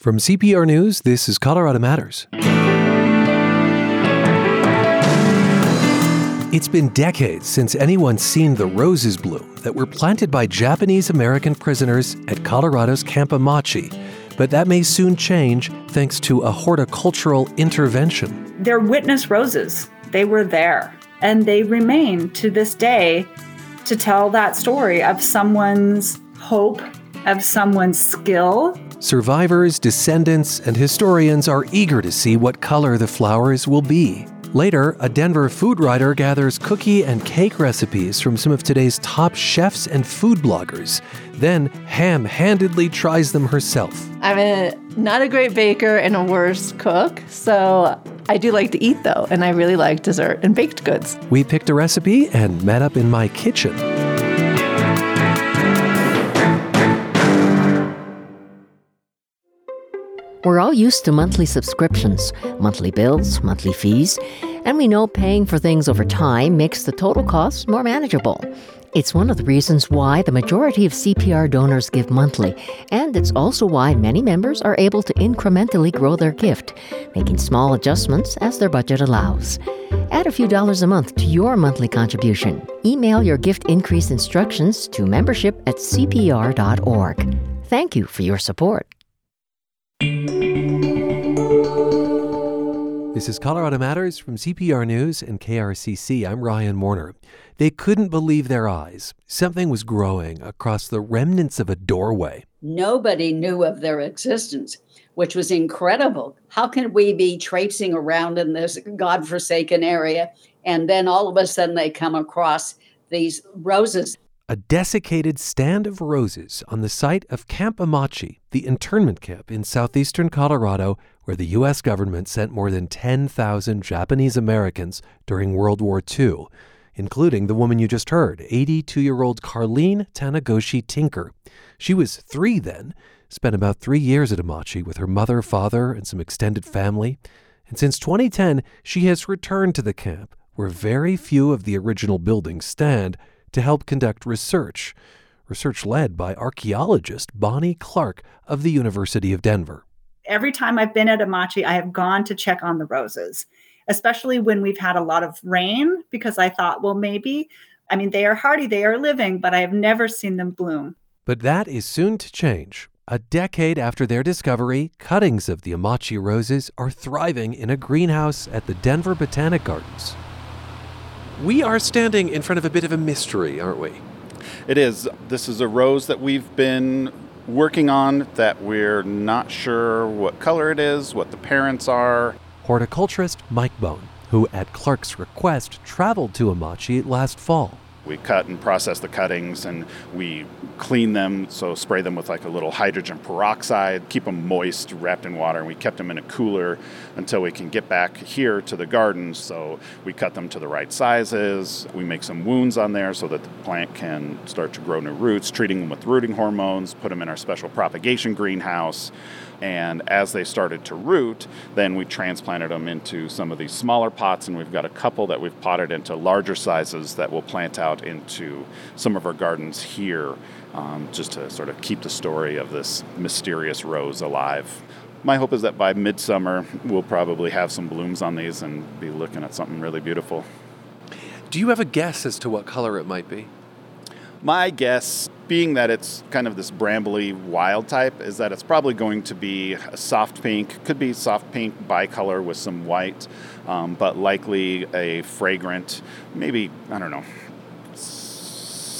From CPR News, this is Colorado Matters. It's been decades since anyone's seen the roses bloom that were planted by Japanese American prisoners at Colorado's Camp Amache. But that may soon change thanks to a horticultural intervention. They're witness roses. They were there, and they remain to this day to tell that story of someone's hope, of someone's skill, Survivors, descendants, and historians are eager to see what color the flowers will be. Later, a Denver food writer gathers cookie and cake recipes from some of today's top chefs and food bloggers. Then, ham handedly tries them herself. I'm a, not a great baker and a worse cook, so I do like to eat though, and I really like dessert and baked goods. We picked a recipe and met up in my kitchen. We're all used to monthly subscriptions, monthly bills, monthly fees, and we know paying for things over time makes the total cost more manageable. It's one of the reasons why the majority of CPR donors give monthly, and it's also why many members are able to incrementally grow their gift, making small adjustments as their budget allows. Add a few dollars a month to your monthly contribution. Email your gift increase instructions to membership at CPR.org. Thank you for your support. This is Colorado Matters from CPR News and KRCC. I'm Ryan Warner. They couldn't believe their eyes. Something was growing across the remnants of a doorway. Nobody knew of their existence, which was incredible. How can we be traipsing around in this godforsaken area and then all of a sudden they come across these roses? A desiccated stand of roses on the site of Camp Amache, the internment camp in southeastern Colorado, where the U.S. government sent more than 10,000 Japanese Americans during World War II, including the woman you just heard, 82 year old Carlene Tanigoshi Tinker. She was three then, spent about three years at Amache with her mother, father, and some extended family. And since 2010, she has returned to the camp, where very few of the original buildings stand to help conduct research, research led by archaeologist Bonnie Clark of the University of Denver. Every time I've been at Amache, I have gone to check on the roses, especially when we've had a lot of rain, because I thought, well, maybe, I mean, they are hardy, they are living, but I have never seen them bloom. But that is soon to change. A decade after their discovery, cuttings of the Amache roses are thriving in a greenhouse at the Denver Botanic Gardens. We are standing in front of a bit of a mystery, aren't we? It is. This is a rose that we've been working on that we're not sure what color it is, what the parents are. Horticulturist Mike Bone, who at Clark's request traveled to Amache last fall. We cut and process the cuttings and we clean them, so spray them with like a little hydrogen peroxide, keep them moist, wrapped in water, and we kept them in a cooler until we can get back here to the garden So we cut them to the right sizes. We make some wounds on there so that the plant can start to grow new roots, treating them with rooting hormones, put them in our special propagation greenhouse. And as they started to root, then we transplanted them into some of these smaller pots, and we've got a couple that we've potted into larger sizes that we'll plant out into some of our gardens here, um, just to sort of keep the story of this mysterious rose alive. My hope is that by midsummer, we'll probably have some blooms on these and be looking at something really beautiful. Do you have a guess as to what color it might be? My guess, being that it's kind of this brambly wild type, is that it's probably going to be a soft pink, could be soft pink bicolor with some white, um, but likely a fragrant, maybe, I don't know,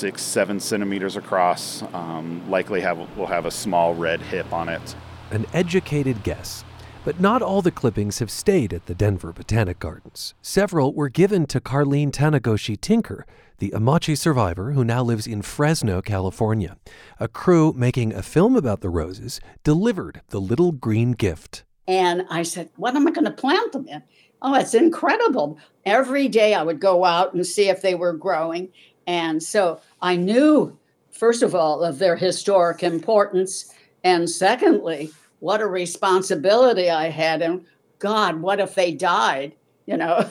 six, seven centimeters across. Um, likely have will have a small red hip on it. An educated guess. But not all the clippings have stayed at the Denver Botanic Gardens. Several were given to Carlene Tanigoshi Tinker, the Amache survivor who now lives in Fresno, California. A crew making a film about the roses delivered the little green gift. And I said, What am I going to plant them in? Oh, it's incredible. Every day I would go out and see if they were growing. And so I knew, first of all, of their historic importance. And secondly, what a responsibility I had. And God, what if they died? You know?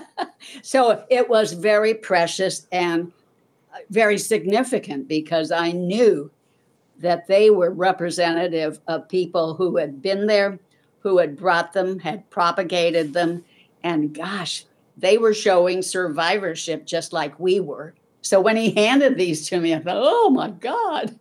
so it was very precious and uh, very significant because I knew that they were representative of people who had been there, who had brought them, had propagated them. And gosh, they were showing survivorship just like we were. So when he handed these to me, I thought, oh my God,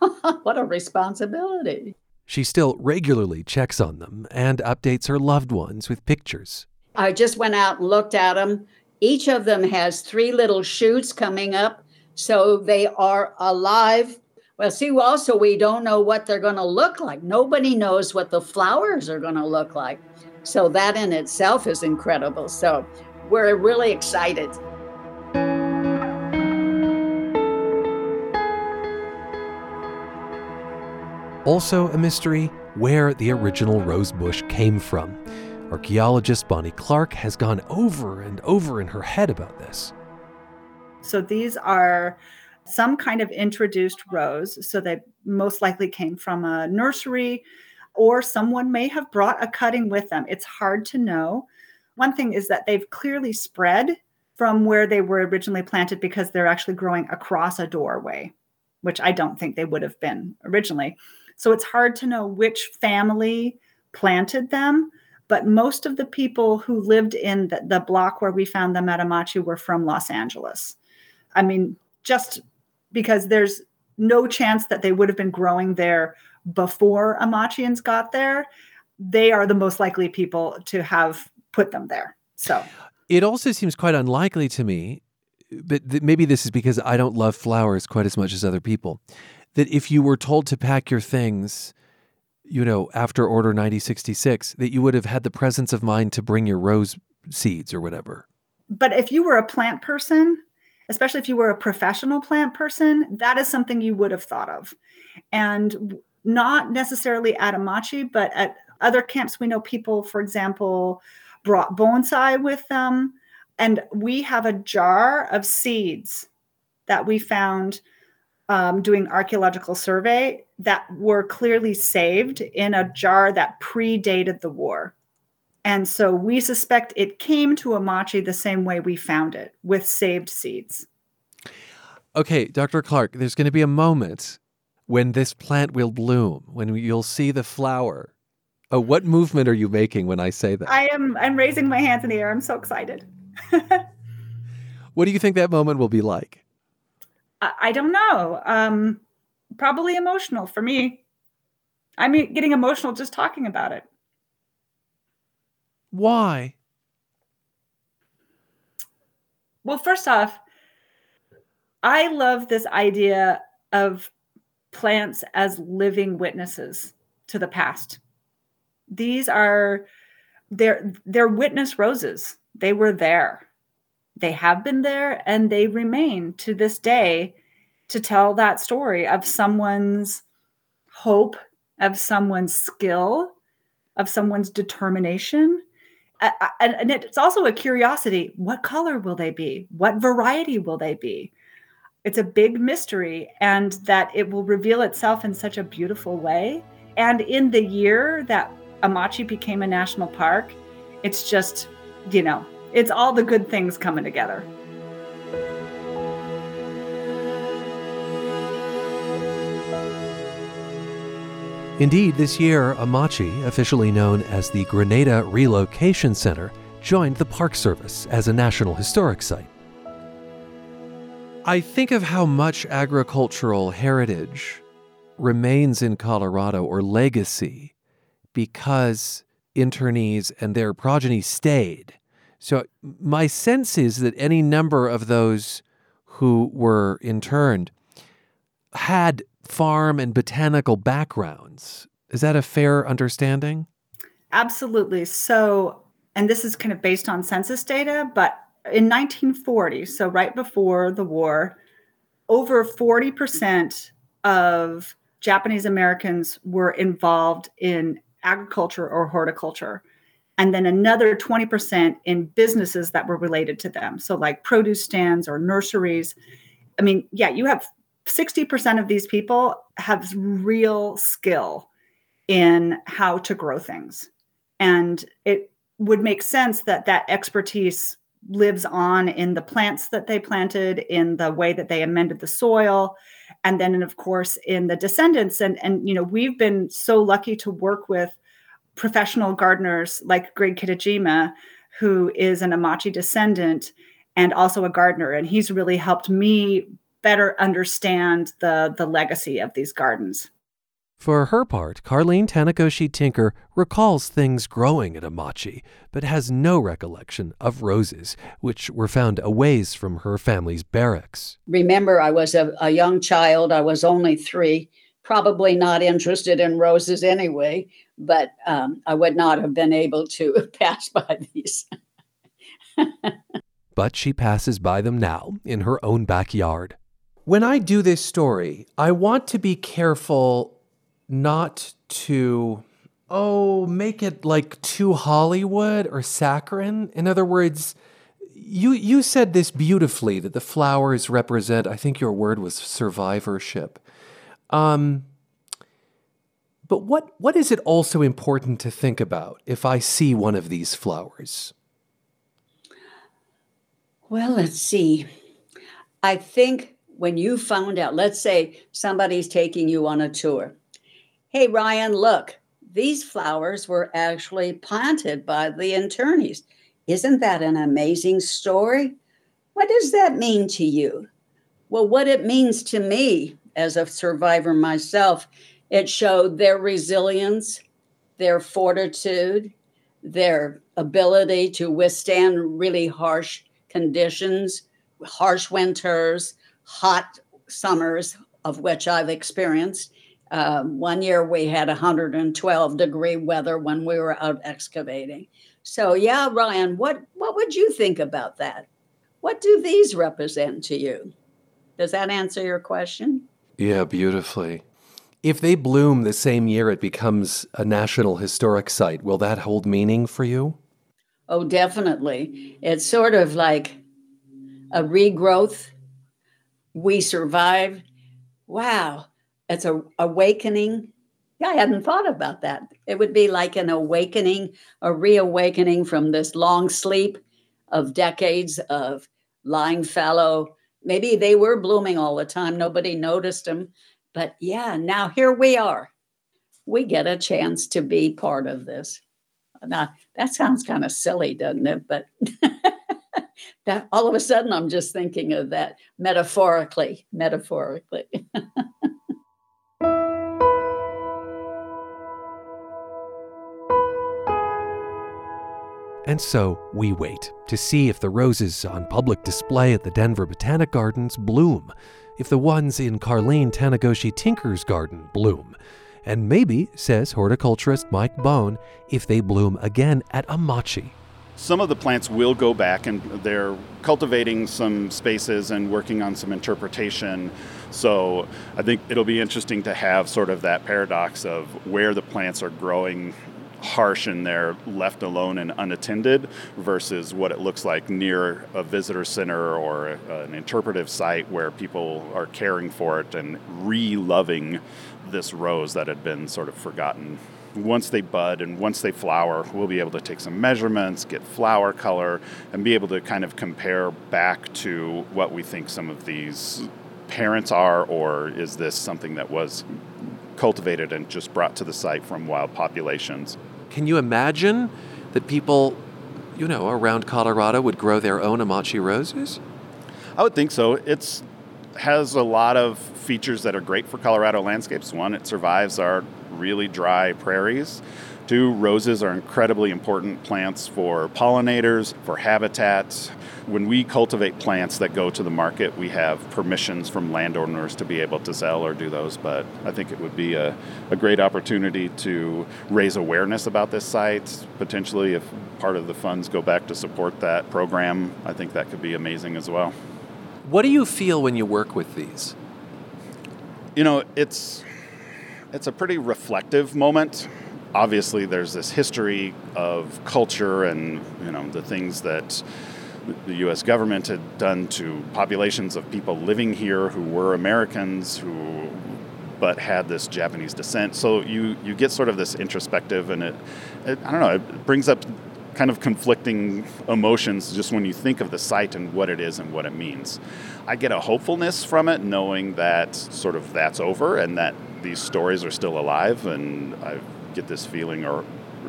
what a responsibility. She still regularly checks on them and updates her loved ones with pictures. I just went out and looked at them. Each of them has three little shoots coming up, so they are alive. Well, see, also, we don't know what they're going to look like. Nobody knows what the flowers are going to look like. So, that in itself is incredible. So, we're really excited. Also, a mystery where the original rose bush came from. Archaeologist Bonnie Clark has gone over and over in her head about this. So these are some kind of introduced rose. So they most likely came from a nursery, or someone may have brought a cutting with them. It's hard to know. One thing is that they've clearly spread from where they were originally planted because they're actually growing across a doorway, which I don't think they would have been originally. So it's hard to know which family planted them, but most of the people who lived in the, the block where we found them at Amache were from Los Angeles. I mean, just because there's no chance that they would have been growing there before Amachians got there, they are the most likely people to have put them there. So it also seems quite unlikely to me, but th- maybe this is because I don't love flowers quite as much as other people, that if you were told to pack your things, you know, after Order 9066, that you would have had the presence of mind to bring your rose seeds or whatever. But if you were a plant person, especially if you were a professional plant person, that is something you would have thought of. And not necessarily at Amache, but at other camps, we know people, for example, brought bonsai with them. And we have a jar of seeds that we found um, doing archaeological survey that were clearly saved in a jar that predated the war. And so we suspect it came to Amache the same way we found it with saved seeds. Okay, Dr. Clark, there's going to be a moment when this plant will bloom, when you'll see the flower. Oh, what movement are you making when I say that? I am I'm raising my hands in the air. I'm so excited. what do you think that moment will be like? I, I don't know. Um, probably emotional for me. I'm getting emotional just talking about it. Why? Well, first off, I love this idea of plants as living witnesses to the past. These are they're they're witness roses. They were there. They have been there and they remain to this day to tell that story of someone's hope, of someone's skill, of someone's determination. And it's also a curiosity what color will they be? What variety will they be? It's a big mystery, and that it will reveal itself in such a beautiful way. And in the year that Amache became a national park, it's just, you know, it's all the good things coming together. Indeed, this year, Amache, officially known as the Granada Relocation Center, joined the Park Service as a National Historic Site. I think of how much agricultural heritage remains in Colorado or legacy because internees and their progeny stayed. So, my sense is that any number of those who were interned had farm and botanical backgrounds. Is that a fair understanding? Absolutely. So, and this is kind of based on census data, but in 1940, so right before the war, over 40% of Japanese Americans were involved in agriculture or horticulture. And then another 20% in businesses that were related to them. So, like produce stands or nurseries. I mean, yeah, you have 60% of these people have real skill in how to grow things. And it would make sense that that expertise lives on in the plants that they planted, in the way that they amended the soil, and then, and of course, in the descendants. And and you know, we've been so lucky to work with professional gardeners like Greg Kitajima, who is an Amache descendant and also a gardener, and he's really helped me better understand the the legacy of these gardens. For her part, Carlene Tanigoshi Tinker recalls things growing at Amache, but has no recollection of roses, which were found a ways from her family's barracks. Remember, I was a, a young child, I was only three, probably not interested in roses anyway, but um, I would not have been able to pass by these. but she passes by them now in her own backyard. When I do this story, I want to be careful not to oh make it like too Hollywood or saccharine. In other words, you you said this beautifully that the flowers represent. I think your word was survivorship. Um, but what what is it also important to think about if I see one of these flowers? Well, let's see. I think when you found out, let's say somebody's taking you on a tour Hey, Ryan, look, these flowers were actually planted by the internees. Isn't that an amazing story? What does that mean to you? Well, what it means to me as a survivor myself, it showed their resilience, their fortitude, their ability to withstand really harsh conditions, harsh winters, hot summers, of which I've experienced, um, one year we had 112 degree weather when we were out excavating. So yeah, Ryan, what what would you think about that? What do these represent to you? Does that answer your question? Yeah, beautifully. If they bloom the same year it becomes a national historic site, will that hold meaning for you? Oh, definitely. It's sort of like a regrowth. We survive. Wow, it's a awakening. Yeah, I hadn't thought about that. It would be like an awakening, a reawakening from this long sleep of decades of lying fallow. Maybe they were blooming all the time. Nobody noticed them. But yeah, now here we are. We get a chance to be part of this. Now, that sounds kind of silly, doesn't it? But that all of a sudden I'm just thinking of that metaphorically, metaphorically. And so we wait to see if the roses on public display at the Denver Botanic Gardens bloom, if the ones in Carlene Tanigoshi Tinker's garden bloom, and maybe, says horticulturist Mike Bone, if they bloom again at Amache. Some of the plants will go back and they're cultivating some spaces and working on some interpretation. So I think it'll be interesting to have sort of that paradox of where the plants are growing harsh and they're left alone and unattended versus what it looks like near a visitor center or an interpretive site where people are caring for it and re-loving this rose that had been sort of forgotten once they bud and once they flower, we'll be able to take some measurements, get flower color, and be able to kind of compare back to what we think some of these parents are, or is this something that was cultivated and just brought to the site from wild populations. Can you imagine that people, you know, around Colorado would grow their own Amache roses? I would think so. It's has a lot of features that are great for Colorado landscapes. One, it survives our really dry prairies. Two, roses are incredibly important plants for pollinators, for habitat, when we cultivate plants that go to the market, we have permissions from landowners to be able to sell or do those. But I think it would be a, a great opportunity to raise awareness about this site. Potentially, if part of the funds go back to support that program, I think that could be amazing as well. What do you feel when you work with these? You know, it's it's a pretty reflective moment obviously there's this history of culture and you know the things that the U.S. government had done to populations of people living here who were Americans who but had this Japanese descent. So you you get sort of this introspective, and it, it I don't know, it brings up kind of conflicting emotions just when you think of the site and what it is and what it means. I get a hopefulness from it, knowing that sort of that's over and that these stories are still alive, and I get this feeling or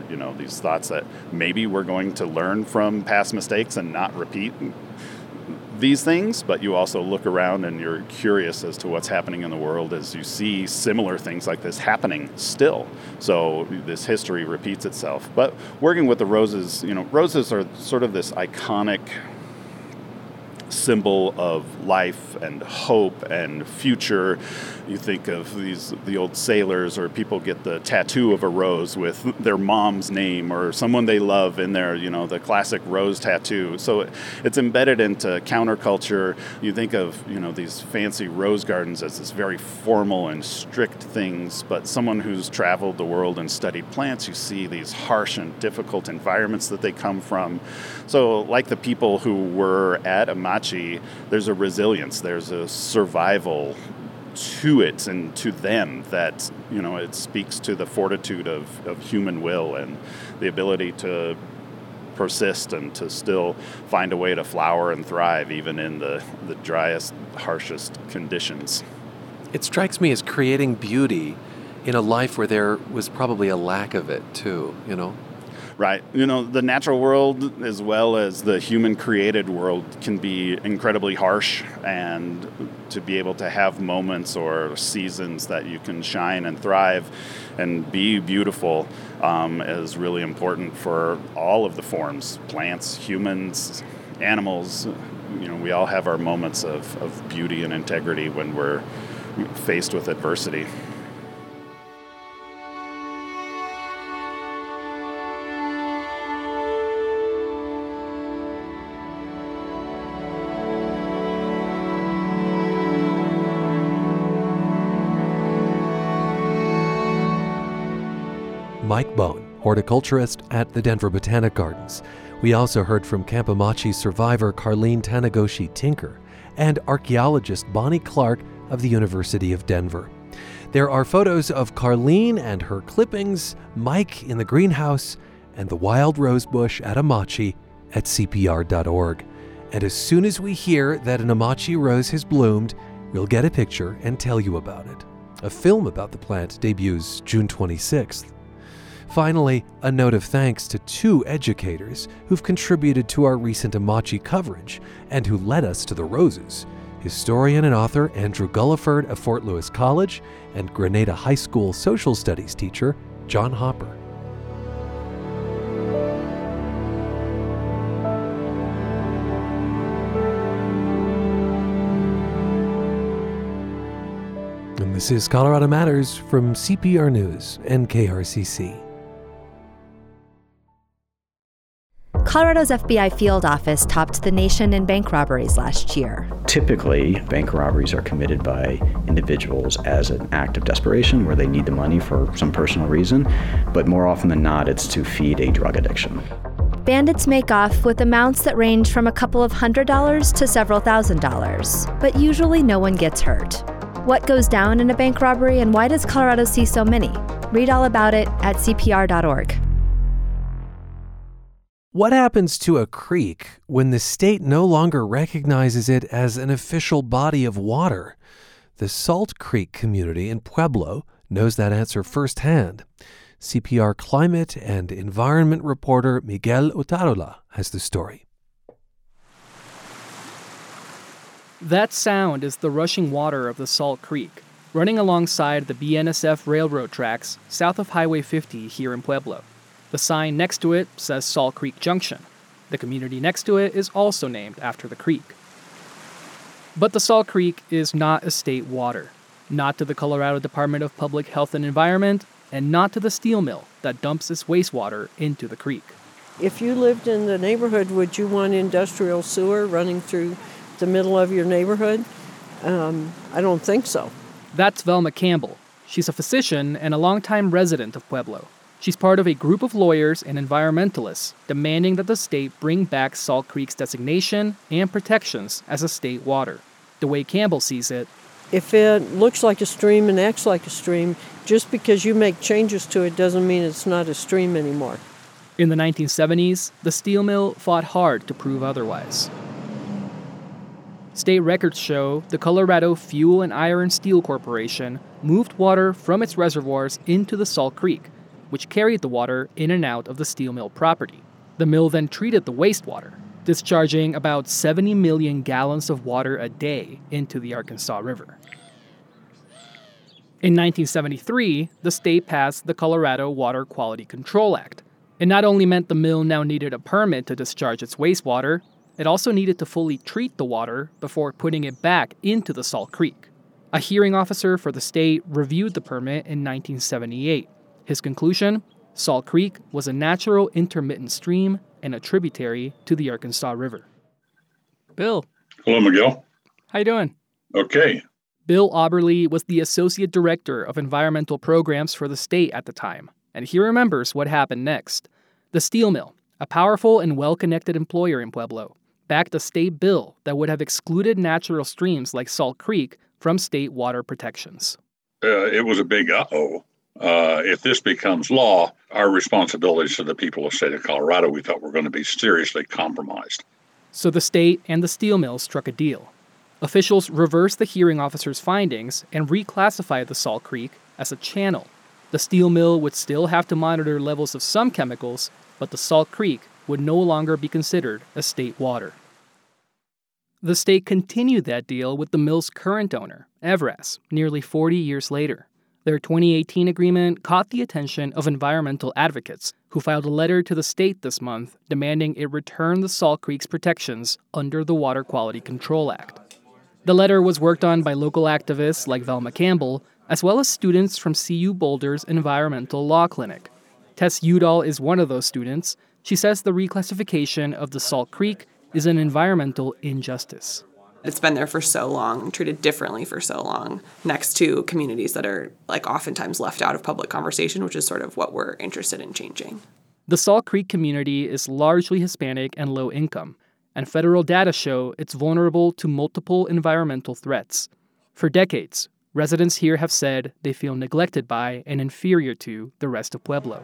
you know these thoughts that maybe we're going to learn from past mistakes and not repeat these things, but you also look around and you're curious as to what's happening in the world as you see similar things like this happening still. So this history repeats itself. But working with the roses, you know, roses are sort of this iconic symbol of life and hope and future. You think of these the old sailors or people get the tattoo of a rose with their mom's name or someone they love in there, you know, the classic rose tattoo. So it's embedded into counterculture. You think of, you know, these fancy rose gardens as this very formal and strict things, but someone who's traveled the world and studied plants, you see these harsh and difficult environments that they come from. So like the people who were at Amache, there's a resilience, there's a survival to it and to them that you know it speaks to the fortitude of, of human will and the ability to persist and to still find a way to flower and thrive even in the, the driest harshest conditions. It strikes me as creating beauty in a life where there was probably a lack of it too you know Right. You know, the natural world as well as the human created world can be incredibly harsh, and to be able to have moments or seasons that you can shine and thrive and be beautiful um, is really important for all of the forms plants, humans, animals. You know, we all have our moments of, of beauty and integrity when we're faced with adversity. Horticulturist at the Denver Botanic Gardens. We also heard from Camp Amache survivor Carlene Tanigoshi Tinker and archaeologist Bonnie Clark of the University of Denver. There are photos of Carlene and her clippings, Mike in the greenhouse, and the wild rose bush at Amache at CPR.org. And as soon as we hear that an Amache rose has bloomed, we'll get a picture and tell you about it. A film about the plant debuts June 26th. Finally, a note of thanks to two educators who've contributed to our recent Amache coverage and who led us to the roses historian and author Andrew Gulliford of Fort Lewis College and Granada High School social studies teacher John Hopper. And this is Colorado Matters from CPR News and KRCC. Colorado's FBI field office topped the nation in bank robberies last year. Typically, bank robberies are committed by individuals as an act of desperation where they need the money for some personal reason, but more often than not, it's to feed a drug addiction. Bandits make off with amounts that range from a couple of hundred dollars to several thousand dollars, but usually no one gets hurt. What goes down in a bank robbery and why does Colorado see so many? Read all about it at CPR.org. What happens to a creek when the state no longer recognizes it as an official body of water? The Salt Creek community in Pueblo knows that answer firsthand. CPR climate and environment reporter Miguel Otarola has the story. That sound is the rushing water of the Salt Creek, running alongside the BNSF railroad tracks south of Highway 50 here in Pueblo. The sign next to it says Salt Creek Junction. The community next to it is also named after the creek. But the Salt Creek is not a state water, not to the Colorado Department of Public Health and Environment, and not to the steel mill that dumps its wastewater into the creek. If you lived in the neighborhood, would you want industrial sewer running through the middle of your neighborhood? Um, I don't think so. That's Velma Campbell. She's a physician and a longtime resident of Pueblo. She's part of a group of lawyers and environmentalists demanding that the state bring back Salt Creek's designation and protections as a state water. The way Campbell sees it, if it looks like a stream and acts like a stream, just because you make changes to it doesn't mean it's not a stream anymore. In the 1970s, the steel mill fought hard to prove otherwise. State records show the Colorado Fuel and Iron Steel Corporation moved water from its reservoirs into the Salt Creek, which carried the water in and out of the steel mill property. The mill then treated the wastewater, discharging about 70 million gallons of water a day into the Arkansas River. In 1973, the state passed the Colorado Water Quality Control Act. It not only meant the mill now needed a permit to discharge its wastewater, it also needed to fully treat the water before putting it back into the Salt Creek. A hearing officer for the state reviewed the permit in 1978. His conclusion Salt Creek was a natural intermittent stream and a tributary to the Arkansas River. Bill. Hello, Miguel. How you doing? Okay. Bill Auberly was the associate director of environmental programs for the state at the time, and he remembers what happened next. The steel mill, a powerful and well-connected employer in Pueblo, backed a state bill that would have excluded natural streams like Salt Creek from state water protections. Uh, it was a big uh oh. Uh, if this becomes law, our responsibilities to the people of the state of Colorado, we thought were going to be seriously compromised. So the state and the steel mill struck a deal. Officials reversed the hearing officer's findings and reclassified the Salt Creek as a channel. The steel mill would still have to monitor levels of some chemicals, but the Salt Creek would no longer be considered as state water. The state continued that deal with the mill's current owner, Evraz, nearly 40 years later. Their 2018 agreement caught the attention of environmental advocates who filed a letter to the state this month demanding it return the Salt Creek's protections under the Water Quality Control Act. The letter was worked on by local activists like Velma Campbell, as well as students from CU Boulder's Environmental Law Clinic. Tess Udall is one of those students. She says the reclassification of the Salt Creek is an environmental injustice. It's been there for so long, treated differently for so long, next to communities that are like oftentimes left out of public conversation, which is sort of what we're interested in changing. The Salt Creek community is largely Hispanic and low income, and federal data show it's vulnerable to multiple environmental threats. For decades, residents here have said they feel neglected by and inferior to the rest of Pueblo.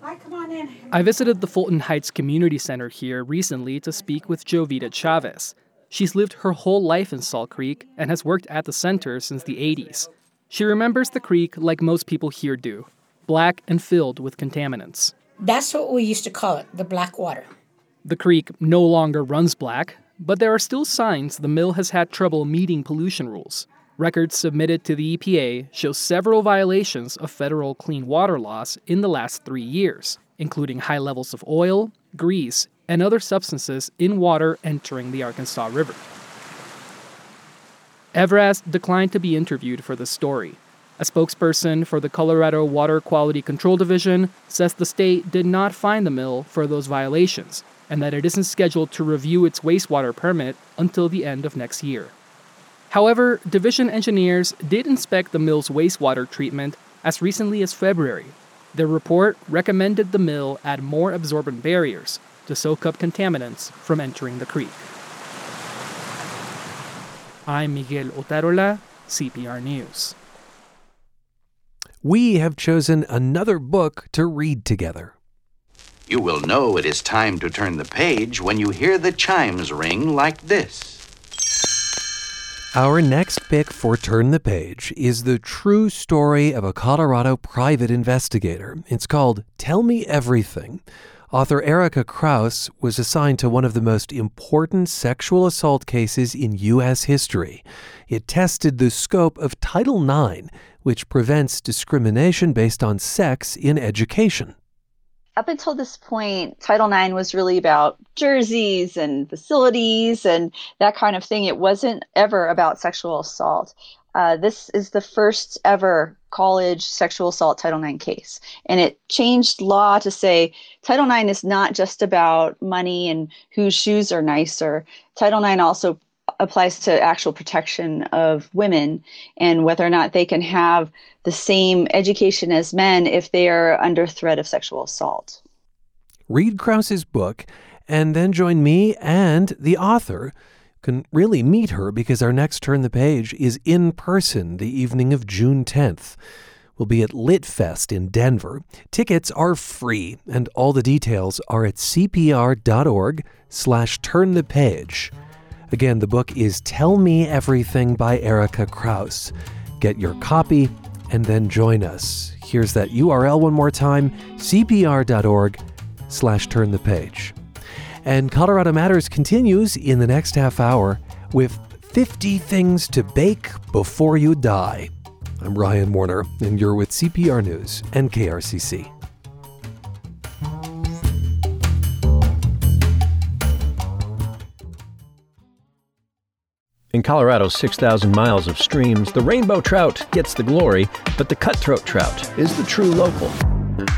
Hi, come on in. I visited the Fulton Heights Community Center here recently to speak with Jovita Chavez. She's lived her whole life in Salt Creek and has worked at the center since the 80s. She remembers the creek like most people here do black and filled with contaminants. That's what we used to call it, the black water. The creek no longer runs black, but there are still signs the mill has had trouble meeting pollution rules. Records submitted to the EPA show several violations of federal clean water laws in the last three years, including high levels of oil, grease, and other substances in water entering the Arkansas River. Evraz declined to be interviewed for the story. A spokesperson for the Colorado Water Quality Control Division says the state did not find the mill for those violations and that it isn't scheduled to review its wastewater permit until the end of next year. However, division engineers did inspect the mill's wastewater treatment as recently as February. Their report recommended the mill add more absorbent barriers to soak up contaminants from entering the creek. I'm Miguel Otarola, CPR News. We have chosen another book to read together. You will know it is time to turn the page when you hear the chimes ring like this. Our next pick for Turn the Page is the true story of a Colorado private investigator. It's called Tell Me Everything. Author Erika Krouse was assigned to one of the most important sexual assault cases in U.S. history. It tested the scope of Title IX, which prevents discrimination based on sex in education up until this point, Title IX was really about jerseys and facilities and that kind of thing. It wasn't ever about sexual assault. Uh, this is the first ever college sexual assault Title IX case. And it changed law to say Title IX is not just about money and whose shoes are nicer. Title IX also applies to actual protection of women and whether or not they can have the same education as men if they are under threat of sexual assault. Read Krouse's book and then join me and the author. Can really meet her because our next turn the page is in person the evening of June 10th. We'll be at Litfest in Denver. Tickets are free, and all the details are at cpr.org slash turn the page. Again, the book is Tell Me Everything by Erika Krouse. Get your copy and then join us. Here's that URL one more time, cpr.org slash turn the page. And Colorado Matters continues in the next half hour with 50 things to bake before you die. I'm Ryan Warner, and you're with CPR News and KRCC. In Colorado's 6,000 miles of streams, the rainbow trout gets the glory, but the cutthroat trout is the true local.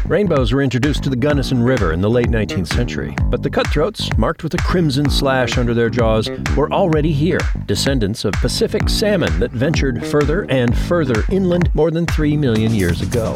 Rainbows were introduced to the Gunnison River in the late 19th century, but the cutthroats, marked with a crimson slash under their jaws, were already here, descendants of Pacific salmon that ventured further and further inland more than 3 million years ago.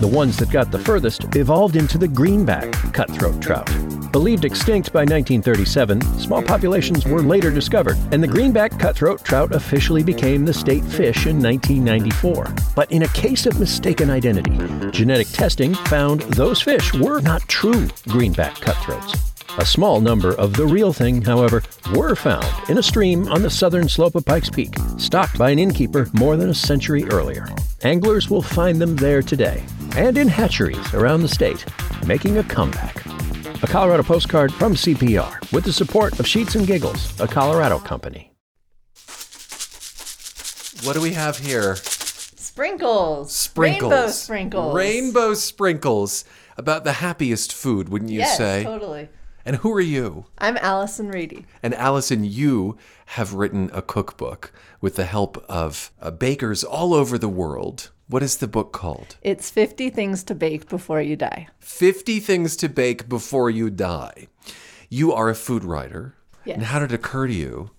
The ones that got the furthest evolved into the greenback cutthroat trout. Believed extinct by 1937, small populations were later discovered, and the greenback cutthroat trout officially became the state fish in 1994. But in a case of mistaken identity, genetic testing found those fish were not true greenback cutthroats. A small number of the real thing, however, were found in a stream on the southern slope of Pikes Peak, stocked by an innkeeper more than a century earlier. Anglers will find them there today, and in hatcheries around the state, making a comeback. A Colorado postcard from CPR with the support of Sheets and Giggles, a Colorado company. What do we have here? Sprinkles. Sprinkles. Rainbow sprinkles. Rainbow sprinkles. About the happiest food, wouldn't you yes, say? totally. And who are you? I'm Allison Reedy. And Allison, you have written a cookbook with the help of uh, bakers all over the world. What is the book called? It's 50 Things to Bake Before You Die. 50 Things to Bake Before You Die. You are a food writer. Yes. And how did it occur to you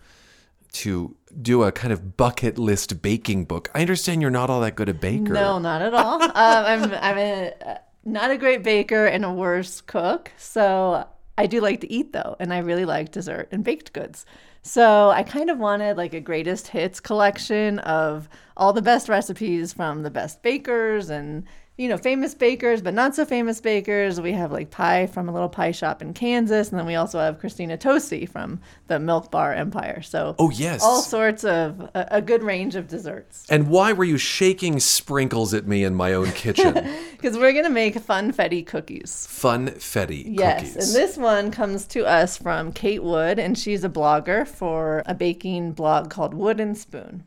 to do a kind of bucket list baking book? I understand you're not all that good a baker. No, not at all. um, I'm I'm a uh, not a great baker and a worse cook. So I do like to eat though, and I really like dessert and baked goods. So I kind of wanted like a greatest hits collection of all the best recipes from the best bakers and you know famous bakers but not so famous bakers. We have like pie from a little pie shop in Kansas, and then we also have Christina Tosi from the Milk Bar Empire. So Oh, yes. all sorts of a, a good range of desserts. And why were you shaking sprinkles at me in my own kitchen? Because we're gonna make funfetti cookies. Funfetti Yes, cookies. and this one comes to us from Kate Wood, and she's a blogger for a baking blog called Wood and Spoon.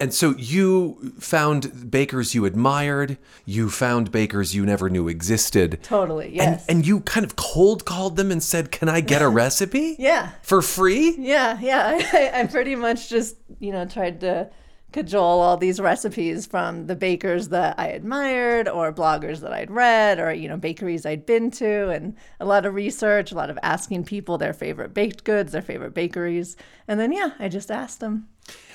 And so you found bakers you admired, you found bakers you never knew existed. Totally, yes. And, and you kind of cold called them and said, Can I get a recipe? Yeah, For free? yeah, yeah. I, I pretty much just you know tried to cajole all these recipes from the bakers that I admired, or bloggers that I'd read, or you know bakeries I'd been to, and a lot of research, a lot of asking people their favorite baked goods, their favorite bakeries, and then yeah, I just asked them.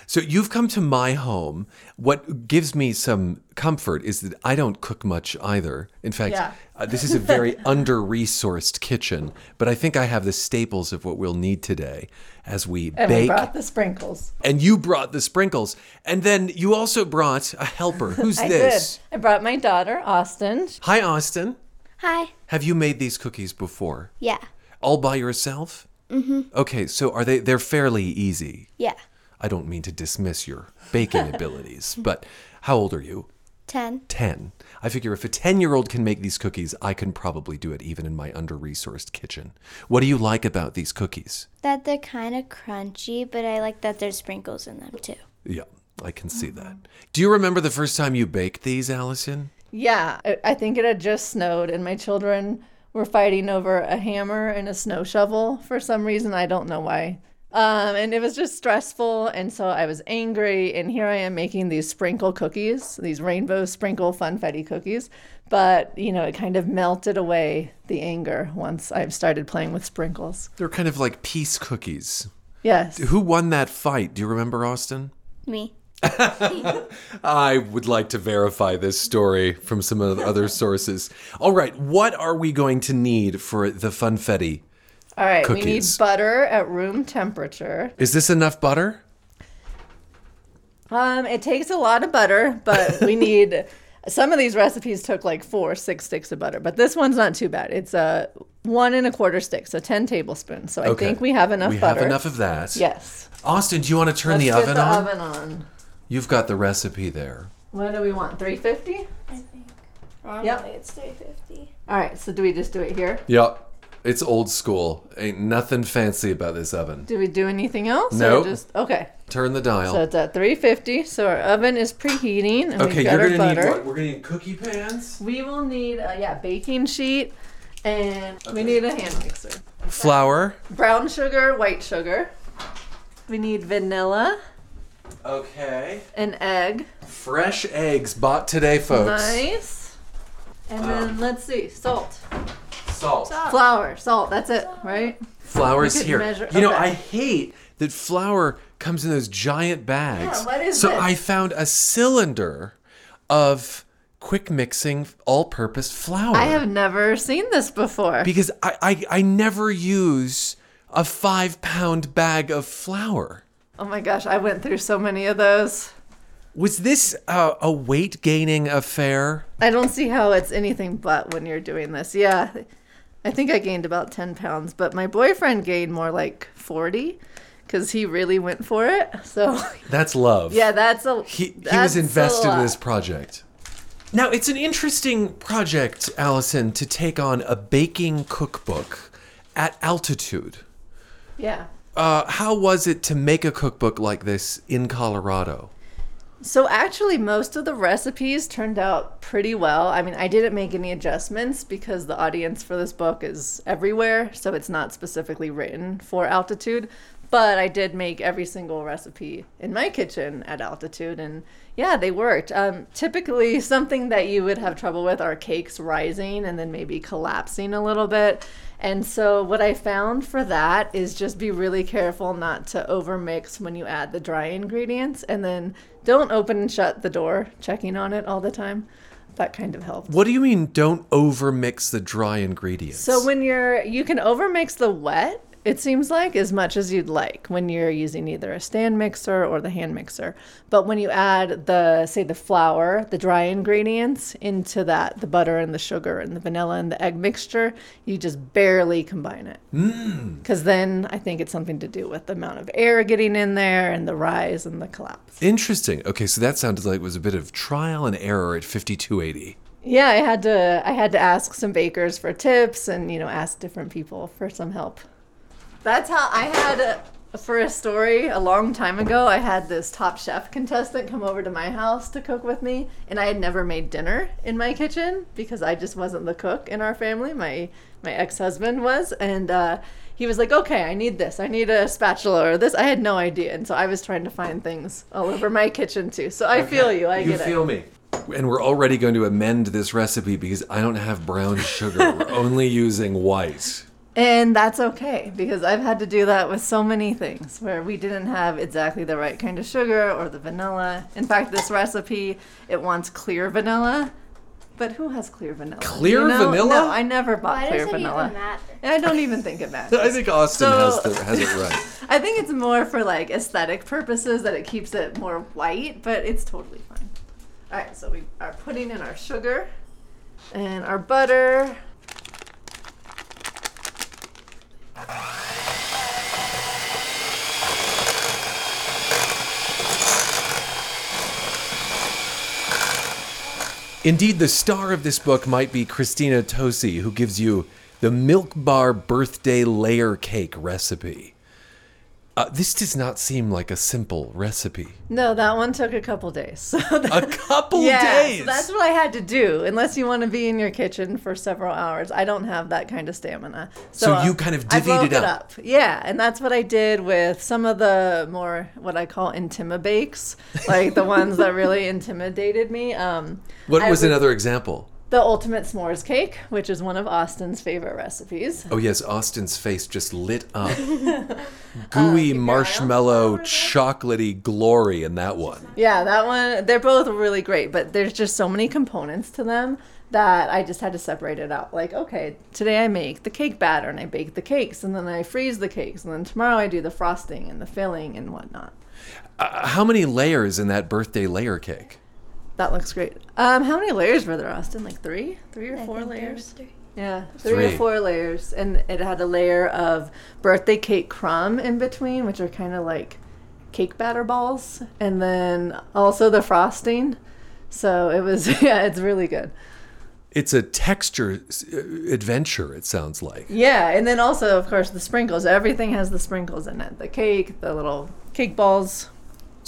So you've come to my home. What gives me some comfort is that I don't cook much either. In fact, Yeah. uh, this is a very under resourced kitchen, but I think I have the staples of what we'll need today as we And bake. we brought the sprinkles. and you brought the sprinkles. And then you also brought a helper. Who's I this? did. I brought my daughter, Austin. Hi, Austin. Hi. Have you made these cookies before? Yeah. All by yourself? Mm-hmm. Okay, so are they they're fairly easy. Yeah. I don't mean to dismiss your baking abilities, but how old are you? Ten. 10. I figure if a 10 year old can make these cookies, I can probably do it even in my under resourced kitchen. What do you like about these cookies? That they're kind of crunchy, but I like that there's sprinkles in them too. Yeah, I can see that. Do you remember the first time you baked these, Allison? Yeah, I, I think it had just snowed, and my children were fighting over a hammer and a snow shovel for some reason. I don't know why. Um, and it was just stressful, and so I was angry. And here I am making these sprinkle cookies, these rainbow sprinkle funfetti cookies. But you know, it kind of melted away the anger once I started playing with sprinkles. They're kind of like peace cookies. Yes. Who won that fight? Do you remember, Austin? Me. I would like to verify this story from some of the other sources. All right, what are we going to need for the funfetti? All right, we need butter at room temperature. Is this enough butter? Um, it takes a lot of butter, but we need Some of these recipes took like four, six sticks of butter, but this one's not too bad. It's a one and a quarter stick, so 10 tablespoons. So I Okay. think we have enough We butter. have enough of that. Yes. Austin, do you want to turn Let's the get oven the on? oven on. You've got the recipe there. What do we want? 350? Normally Yep. it's 350. All right, so do we just do it here? Yep. It's old school. Ain't nothing fancy about this oven. Do we do anything else? No. Nope. Just okay. Turn the dial. So it's at 350. So our oven is preheating, and okay, we've got you're our gonna need what? We're gonna need cookie pans, We will need a yeah baking sheet, and we need a hand mixer. flour. Brown sugar, white sugar. We need vanilla, Okay. an egg. Fresh eggs bought today, folks. Nice. And then um, let's see, salt, Salt. flour, salt. That's it, right? Flour's We here. measure- You know, okay. I hate that flour comes in those giant bags. Yeah, what is so this? I found a cylinder of quick mixing all-purpose flour. I have never seen this before. because I, I I never use a five pound bag of flour. oh my gosh, I went through so many of those. Was this uh, a weight gaining affair? I don't see how it's anything but when you're doing this. Yeah. I think I gained about 10 pounds, but my boyfriend gained more like 40 because he really went for it. So, That's love. yeah, that's a. He, he that's was invested in this project. Now, it's an interesting project, Allyson, to take on a baking cookbook at altitude. Yeah. Uh, how was it to make a cookbook like this in Colorado? So actually, most of the recipes turned out pretty well. I mean, I didn't make any adjustments because the audience for this book is everywhere, so it's not specifically written for altitude. But I did make every single recipe in my kitchen at altitude, and yeah, they worked. Um, typically, something that you would have trouble with are cakes rising and then maybe collapsing a little bit. And so, what I found for that is just be really careful not to overmix when you add the dry ingredients, and then don't open and shut the door, checking on it all the time. That kind of helps. What do you mean don't overmix the dry ingredients? So when you're, you can overmix the wet. It seems like as much as you'd like when you're using either a stand mixer or the hand mixer. But when you add the, say, the flour, the dry ingredients into that, the butter and the sugar and the vanilla and the egg mixture, you just barely combine it. Mm. Because then I think it's something to do with the amount of air getting in there and the rise and the collapse. Interesting. Okay, so that sounded like it was a bit of trial and error at 5280. Yeah, I had to I had to ask some bakers for tips and you know ask different people for some help. That's how I had a, for a story a long time ago. I had this top chef contestant come over to my house to cook with me, and I had never made dinner in my kitchen because I just wasn't the cook in our family. My my ex husband was, and uh, he was like, "Okay, I need this. I need a spatula or this." I had no idea, and so I was trying to find things all over my kitchen too. So I feel you. I get you get feel it. me. And we're already going to amend this recipe because I don't have brown sugar. we're only using white. And that's okay because I've had to do that with so many things where we didn't have exactly the right kind of sugar or the vanilla. In fact, this recipe it wants clear vanilla, but who has clear vanilla? Clear You know? vanilla? No, I never bought Why clear does it vanilla. even matter? And I don't even think it matters. I think Austin So- has, the, has it right. I think it's more for like aesthetic purposes that it keeps it more white, but it's totally fine. All right, so we are putting in our sugar and our butter. Indeed, the star of this book might be Christina Tosi, who gives you the Milk Bar birthday layer cake recipe. Uh, this does not seem like a simple recipe. No, that one took a couple days. a couple yeah, days. So that's what I had to do. Unless you want to be in your kitchen for several hours, I don't have that kind of stamina. So you uh, kind of divvied broke it up. Yeah, and that's what I did with some of the more what I call intima bakes, like the ones that really intimidated me. Um, What I was would- another example? The ultimate s'mores cake, which is one of Austin's favorite recipes. Oh yes, Austin's face just lit up. Uh, Gooey marshmallow chocolatey glory in that one. Yeah, that one, they're both really great, but there's just so many components to them that I just had to separate it out. Like, okay, today I make the cake batter and I bake the cakes and then I freeze the cakes and then tomorrow I do the frosting and the filling and whatnot. Uh, how many layers in that birthday layer cake? That looks great. Um, how many layers were there, Austin? Like three, three or four layers? Yeah, three, Three. or four layers, and it had a layer of birthday cake crumb in between, which are kind of like cake batter balls, and then also the frosting. So it was, yeah, it's really good. It's a texture uh, adventure, it sounds like. Yeah, and then also, of course, the sprinkles. Everything has the sprinkles in it. The cake, the little cake balls.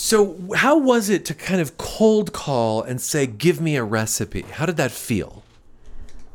So, how was it to kind of cold call and say, give me a recipe? How did that feel?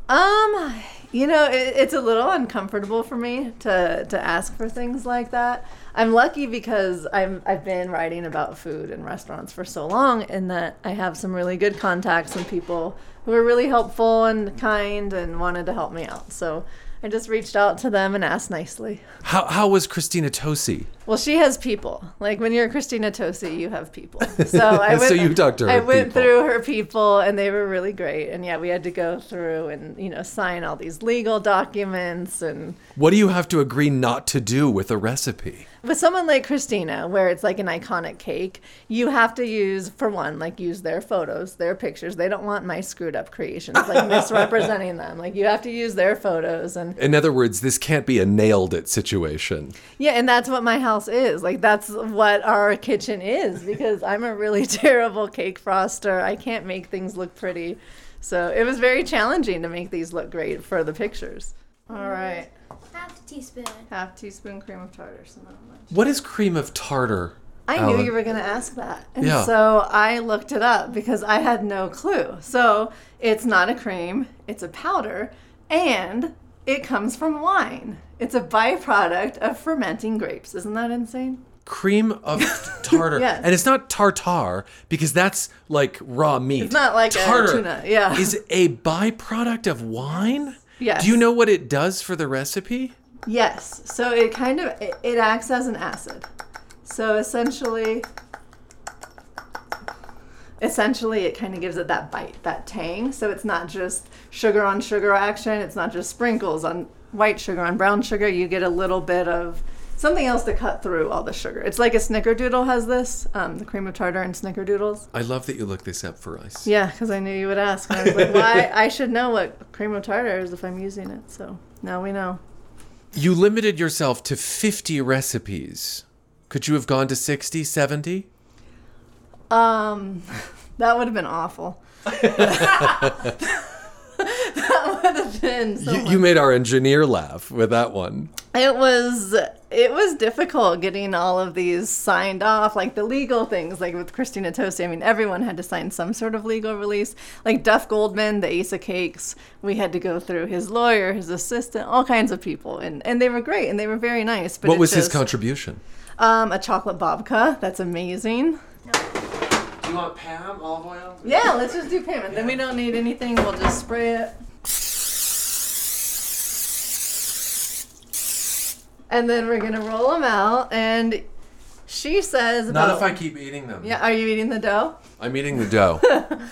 Um, you know, it, it's a little uncomfortable for me to to ask for things like that. I'm lucky because I'm I've been writing about food and restaurants for so long, and that I have some really good contacts and people who are really helpful and kind and wanted to help me out. So I just reached out to them and asked nicely. How, how was Christina Tosi? Well, she has people. Like when you're Christina Tosi, you have people. So I So went, you talked to her I went people. through her people, and they were really great. And yeah, we had to go through and you know sign all these legal documents. And What do you have to agree not to do with a recipe? With someone like Christina, where it's like an iconic cake, you have to use for one, like use their photos, their pictures. They don't want my screwed up creations, like misrepresenting them. Like you have to use their photos and In other words, this can't be a nailed it situation. Yeah, and that's what my house is. Like that's what our kitchen is because I'm a really terrible cake froster. I can't make things look pretty. So it was very challenging to make these look great for the pictures. All right. Half teaspoon. Half teaspoon cream of tartar, so not much. What is cream of tartar? I knew you were going to ask that. And Yeah. so I looked it up because I had no clue. So it's not a cream, it's a powder, and it comes from wine. It's a byproduct of fermenting grapes. Isn't that insane? Cream of tartar. Yes. And it's not tartar because that's like raw meat. It's not like a tartar tuna, yeah. Is a byproduct of wine? Yes. Do you know what it does for the recipe? Yes. So it kind of it, it acts as an acid. So essentially essentially it kind of gives it that bite, that tang. So it's not just sugar on sugar action, it's not just sprinkles on white sugar on brown sugar. You get a little bit of something else to cut through all the sugar. It's like a snickerdoodle has this, um, the cream of tartar and snickerdoodles. I love that you looked this up for us. Yeah, because I knew you would ask. I was like, why? I should know what cream of tartar is if I'm using it. So now we know. You limited yourself to 50 recipes. Could you have gone to 60, 70? Um, that would have been awful. that would have been so you, you made our engineer laugh with that one. It was it was difficult getting all of these signed off, like the legal things, like with Christina Tosi. I mean, everyone had to sign some sort of legal release. Like Duff Goldman, the Ace of Cakes, we had to go through his lawyer, his assistant, all kinds of people, and and they were great and they were very nice. But what it was his contribution? Um, a chocolate babka. That's amazing. Do you want Pam olive oil? Yeah, let's just do payment. Then we don't need anything. We'll just spray it. And then we're gonna roll them out. And she says, Not about- if I keep eating them. Yeah, are you eating the dough? I'm eating the dough.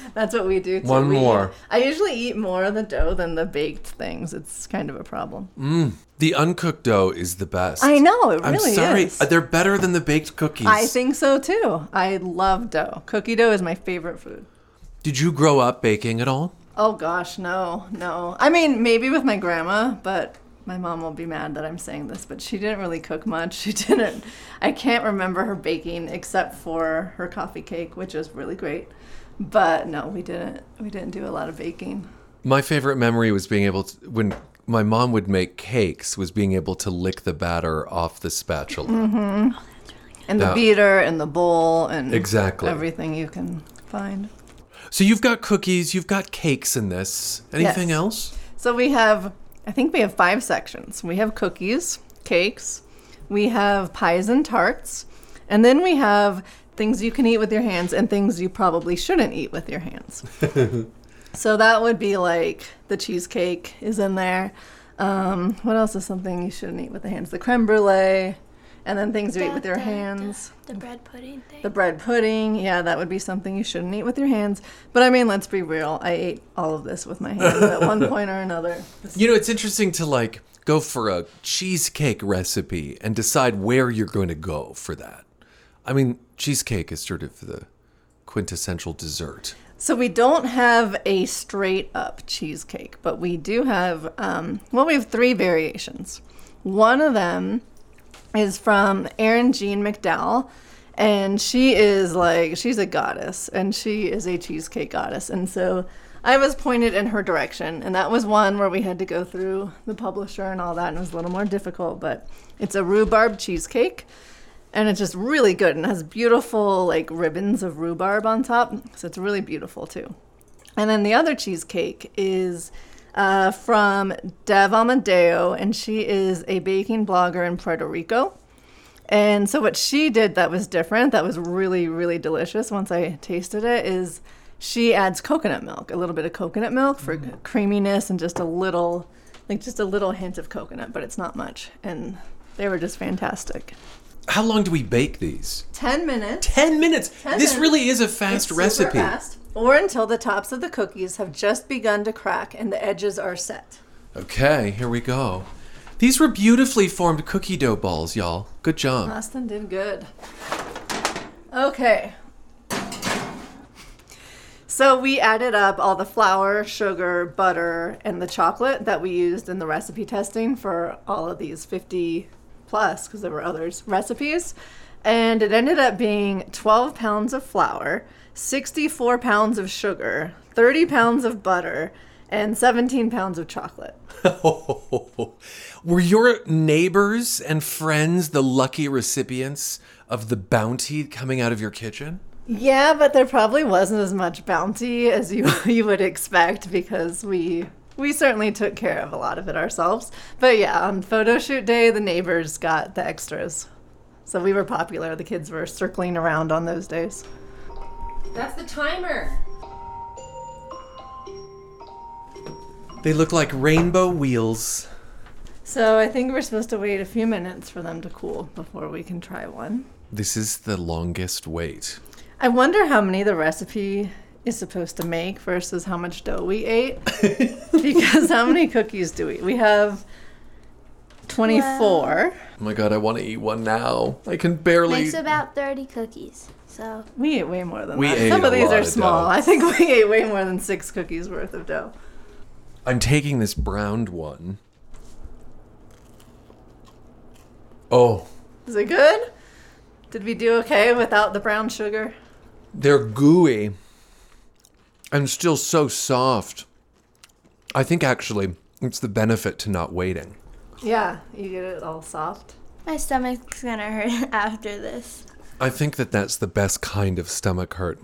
That's what we do. Too. One We- more. I usually eat more of the dough than the baked things. It's kind of a problem. Mm, the uncooked dough is the best. I know, it really is. I'm sorry. is. uh, They're better than the baked cookies. I think so too. I love dough. Cookie dough is my favorite food. Did you grow up baking at all? Oh gosh, no, no. I mean, maybe with my grandma, but my mom will be mad that I'm saying this, but she didn't really cook much. She didn't. I can't remember her baking except for her coffee cake, which is really great. But no, we didn't. We didn't do a lot of baking. My favorite memory was being able to when my mom would make cakes was being able to lick the batter off the spatula. Mm-hmm. And the Yeah. beater and the bowl and Exactly. everything you can find. So you've got cookies, you've got cakes in this. Anything Yes. else? So we have, I think we have five sections. We have cookies, cakes, we have pies and tarts, and then we have things you can eat with your hands and things you probably shouldn't eat with your hands. So that would be like the cheesecake is in there. Um, what else is something you shouldn't eat with the hands? The creme brulee, and then things you eat with your hands. The bread pudding thing. The bread pudding, yeah, that would be something you shouldn't eat with your hands. But I mean, let's be real. I ate all of this with my hands at one point or another. You know, it's interesting to like go for a cheesecake recipe and decide where you're going to go for that. I mean, cheesecake is sort of the quintessential dessert. So we don't have a straight up cheesecake, but we do have, um, well, we have three variations. One of them is from Erin Jean McDowell, and she is like, she's a goddess, and she is a cheesecake goddess. And so I was pointed in her direction, and that was one where we had to go through the publisher and all that, and it was a little more difficult, but it's a rhubarb cheesecake and it's just really good and has beautiful like ribbons of rhubarb on top so it's really beautiful too and then the other cheesecake is uh, from Dev Amadeo, and she is a baking blogger in Puerto Rico. And so, what she did that was different, that was really, really delicious once I tasted it, is she adds coconut milk, a little bit of coconut milk for creaminess and just a little, like just a little hint of coconut, but it's not much. And they were just fantastic. How long do we bake these? 10 minutes. 10 minutes. 10 this minutes. really is a fast It's recipe. fast. Or until the tops of the cookies have just begun to crack and the edges are set. Okay, here we go. These were beautifully formed cookie dough balls, y'all. Good job. Austin did good. Okay. So we added up all the flour, sugar, butter, and the chocolate that we used in the recipe testing for all of these 50 plus, because there were others, recipes. And it ended up being 12 pounds of flour, 64 pounds of sugar, 30 pounds of butter, and 17 pounds of chocolate. Were your neighbors and friends the lucky recipients of the bounty coming out of your kitchen? Yeah, but there probably wasn't as much bounty as you you would expect because we we certainly took care of a lot of it ourselves. But yeah, on photo shoot day, the neighbors got the extras. So we were popular. The kids were circling around on those days. That's the timer. They look like rainbow wheels. So I think we're supposed to wait a few minutes for them to cool before we can try one. This is the longest wait. I wonder how many the recipe is supposed to make versus how much dough we ate. because how many cookies do we? We have 24. Oh my god, I want to eat one now. I can barely. Makes about 30 cookies. So We ate way more than We that. ate Some a of these lot are of small. dough. I think we ate way more than six cookies worth of dough. I'm taking this browned one. Oh, Is it good? Did we do okay without the brown sugar? they're gooey and still so soft. I think actually it's the benefit to not waiting. Yeah, you get it all soft. my stomach's gonna hurt after this. I think that that's the best kind of stomach hurt.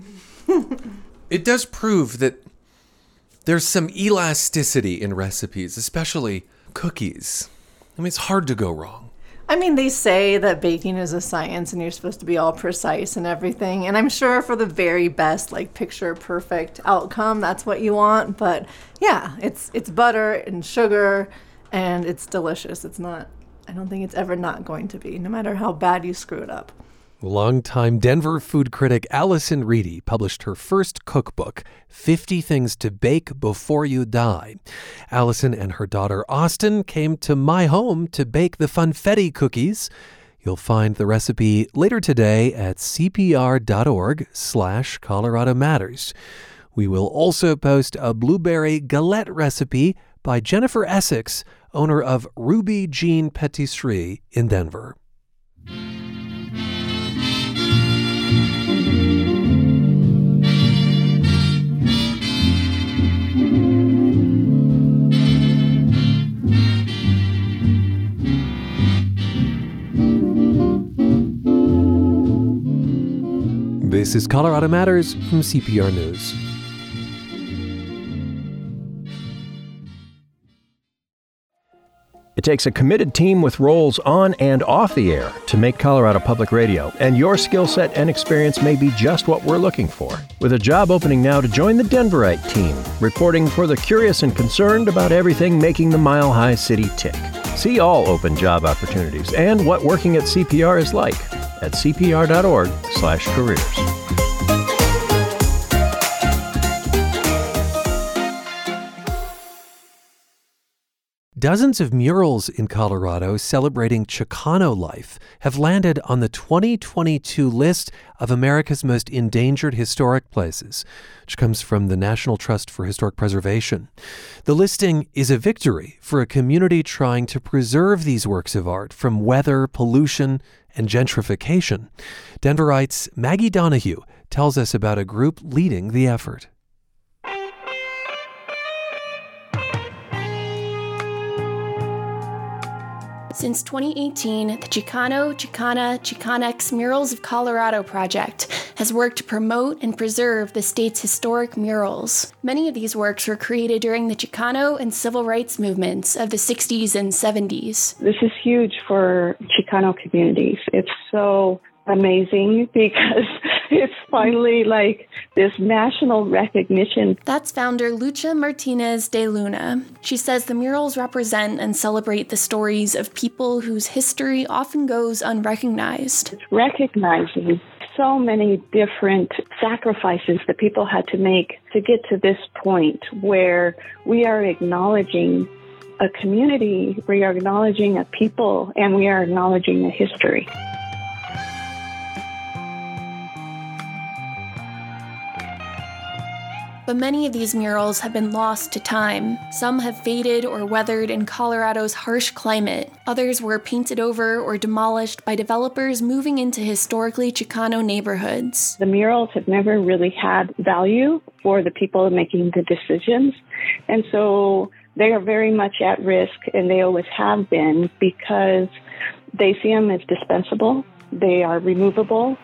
it does prove that there's some elasticity in recipes, especially cookies. I mean, it's hard to go wrong. I mean, they say that baking is a science and you're supposed to be all precise and everything. And I'm sure for the very best, like picture perfect outcome, that's what you want. But yeah, it's it's butter and sugar and it's delicious. It's not I don't think it's ever not going to be, no matter how bad you screw it up. Longtime Denver food critic Allyson Reedy published her first cookbook, 50 Things to Bake Before You Die. Allyson and her daughter Austin came to my home to bake the funfetti cookies. You'll find the recipe later today at cpr.org slash Colorado Matters. We will also post a blueberry galette recipe by Jennifer Essex, owner of Ruby Jean Patisserie in Denver. This is Colorado Matters from CPR News. It takes a committed team with roles on and off the air to make Colorado Public Radio, and your skill set and experience may be just what we're looking for. With a job opening now to join the Denverite team, reporting for the curious and concerned about everything making the Mile High City tick. See all open job opportunities and what working at CPR is like at cpr.org/careers. Dozens of murals in Colorado celebrating Chicano life have landed on the 2022 list of America's most endangered historic places, which comes from the National Trust for Historic Preservation. The listing is a victory for a community trying to preserve these works of art from weather, pollution, and gentrification. Denverite's Maggie Donahue tells us about a group leading the effort. Since 2018, the Chicano, Chicana, Chicanx Murals of Colorado project has worked to promote and preserve the state's historic murals. Many of these works were created during the Chicano and civil rights movements of the 60s and 70s. This is huge for Chicano communities. It's so amazing because it's finally like this national recognition. That's founder Lucha Martinez de Luna. She says the murals represent and celebrate the stories of people whose history often goes unrecognized. It's recognizing so many different sacrifices that people had to make to get to this point where we are acknowledging a community, we are acknowledging a people, and we are acknowledging a history. But many of these murals have been lost to time. Some have faded or weathered in Colorado's harsh climate. Others were painted over or demolished by developers moving into historically Chicano neighborhoods. The murals have never really had value for the people making the decisions. And so they are very much at risk, and they always have been because they see them as dispensable. They are removable.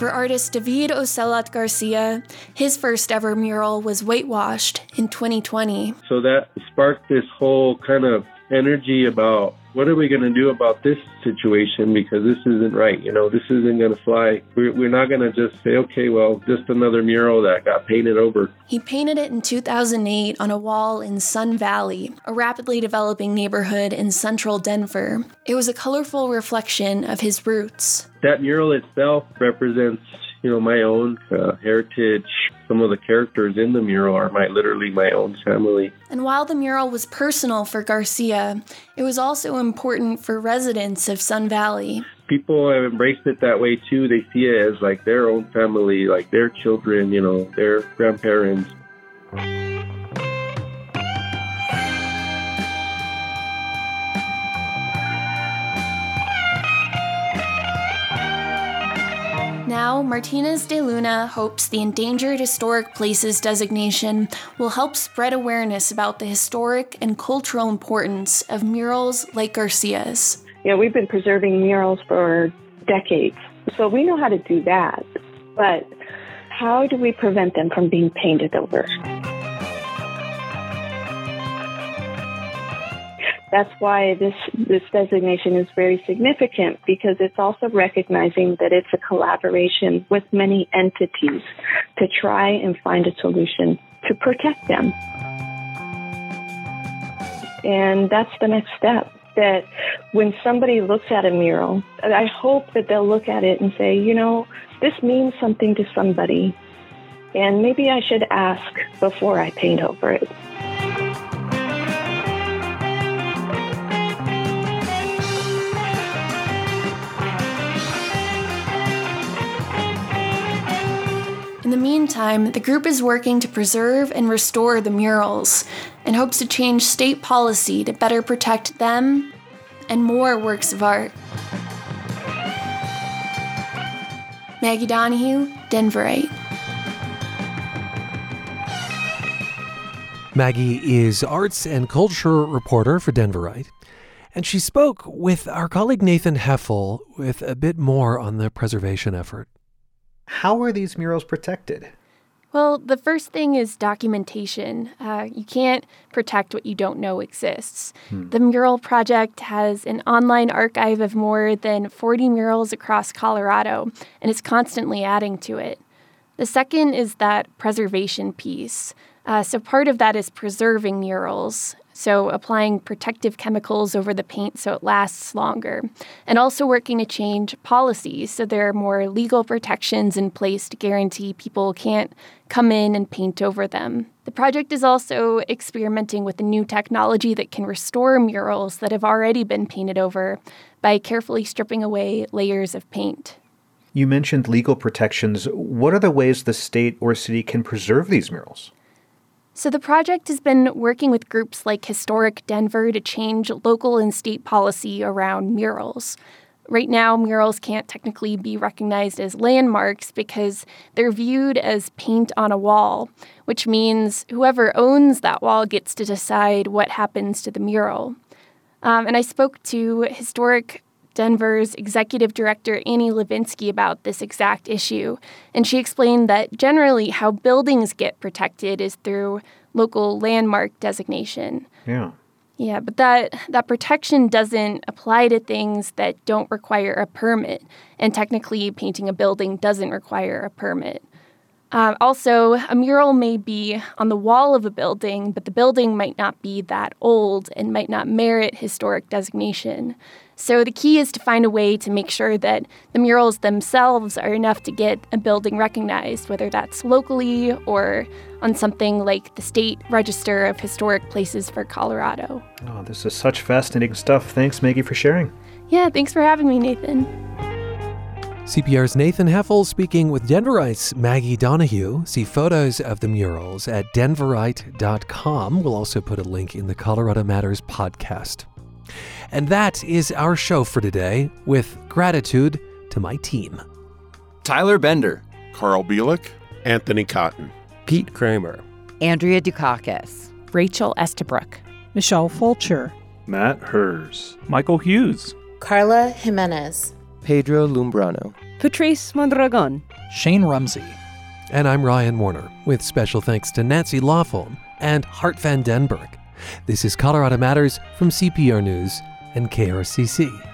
For artist David Ocelotl Garcia, his first ever mural was whitewashed in 2020. So that sparked this whole kind of energy about what are we going to do about this situation because this isn't right. You know, this isn't going to fly. We're, we're not going to just say, okay, well, just another mural that got painted over. He painted it in 2008 on a wall in Sun Valley, a rapidly developing neighborhood in central Denver. It was a colorful reflection of his roots. That mural itself represents you know, my own uh, heritage. Some of the characters in the mural are my literally my own family. And while the mural was personal for Garcia, it was also important for residents of Sun Valley. People have embraced it that way too. They see it as like their own family, like their children, you know, their grandparents. Now, Martinez de Luna hopes the Endangered Historic Places designation will help spread awareness about the historic and cultural importance of murals like Garcia's. Yeah, we've been preserving murals for decades, so we know how to do that. But how do we prevent them from being painted over? That's why this, this designation is very significant because it's also recognizing that it's a collaboration with many entities to try and find a solution to protect them. And that's the next step. That when somebody looks at a mural, I hope that they'll look at it and say, you know, this means something to somebody. And maybe I should ask before I paint over it. In the meantime, the group is working to preserve and restore the murals and hopes to change state policy to better protect them and more works of art. Maggie Donahue, Denverite. Maggie is arts and culture reporter for Denverite, and she spoke with our colleague Nathan Heffel with a bit more on the preservation effort. How are these murals protected? Well, the first thing is documentation. Uh, you can't protect what you don't know exists. Hmm. The Mural Project has an online archive of more than 40 murals across Colorado, and it's constantly adding to it. The second is that preservation piece. Uh, so part of that is preserving murals. So, applying protective chemicals over the paint so it lasts longer, and also working to change policies so there are more legal protections in place to guarantee people can't come in and paint over them. The project is also experimenting with a new technology that can restore murals that have already been painted over by carefully stripping away layers of paint. You mentioned legal protections. What are the ways the state or city can preserve these murals? So, the project has been working with groups like Historic Denver to change local and state policy around murals. Right now, murals can't technically be recognized as landmarks because they're viewed as paint on a wall, which means whoever owns that wall gets to decide what happens to the mural. Um, and I spoke to Historic Denver's executive director, Annie Levinsky, about this exact issue. And she explained that generally how buildings get protected is through local landmark designation. Yeah. Yeah, but that, that protection doesn't apply to things that don't require a permit. And technically, painting a building doesn't require a permit. Uh, also, a mural may be on the wall of a building, but the building might not be that old and might not merit historic designation. So the key is to find a way to make sure that the murals themselves are enough to get a building recognized, whether that's locally or on something like the State Register of Historic Places for Colorado. Oh, this is such fascinating stuff. Thanks, Maggie, for sharing. Yeah, thanks for having me, Nathan. CPR's Nathan Heffel speaking with Denverites Maggie Donahue. See photos of the murals at denverite.com. We'll also put a link in the Colorado Matters podcast. And that is our show for today, with gratitude to my team Tyler Bender, Carl Bielik, Anthony Cotton, Pete Kramer, Andrea Dukakis, Rachel Estabrook, Michelle Fulcher, Matt Hers, Michael Hughes, Carla Jimenez, Pedro Lumbrano, Patrice Mondragon, Shane Rumsey. And I'm Ryan Warner, with special thanks to Nancy Lofholm and Hart Van Denburg. This is Colorado Matters from CPR News and KRCC.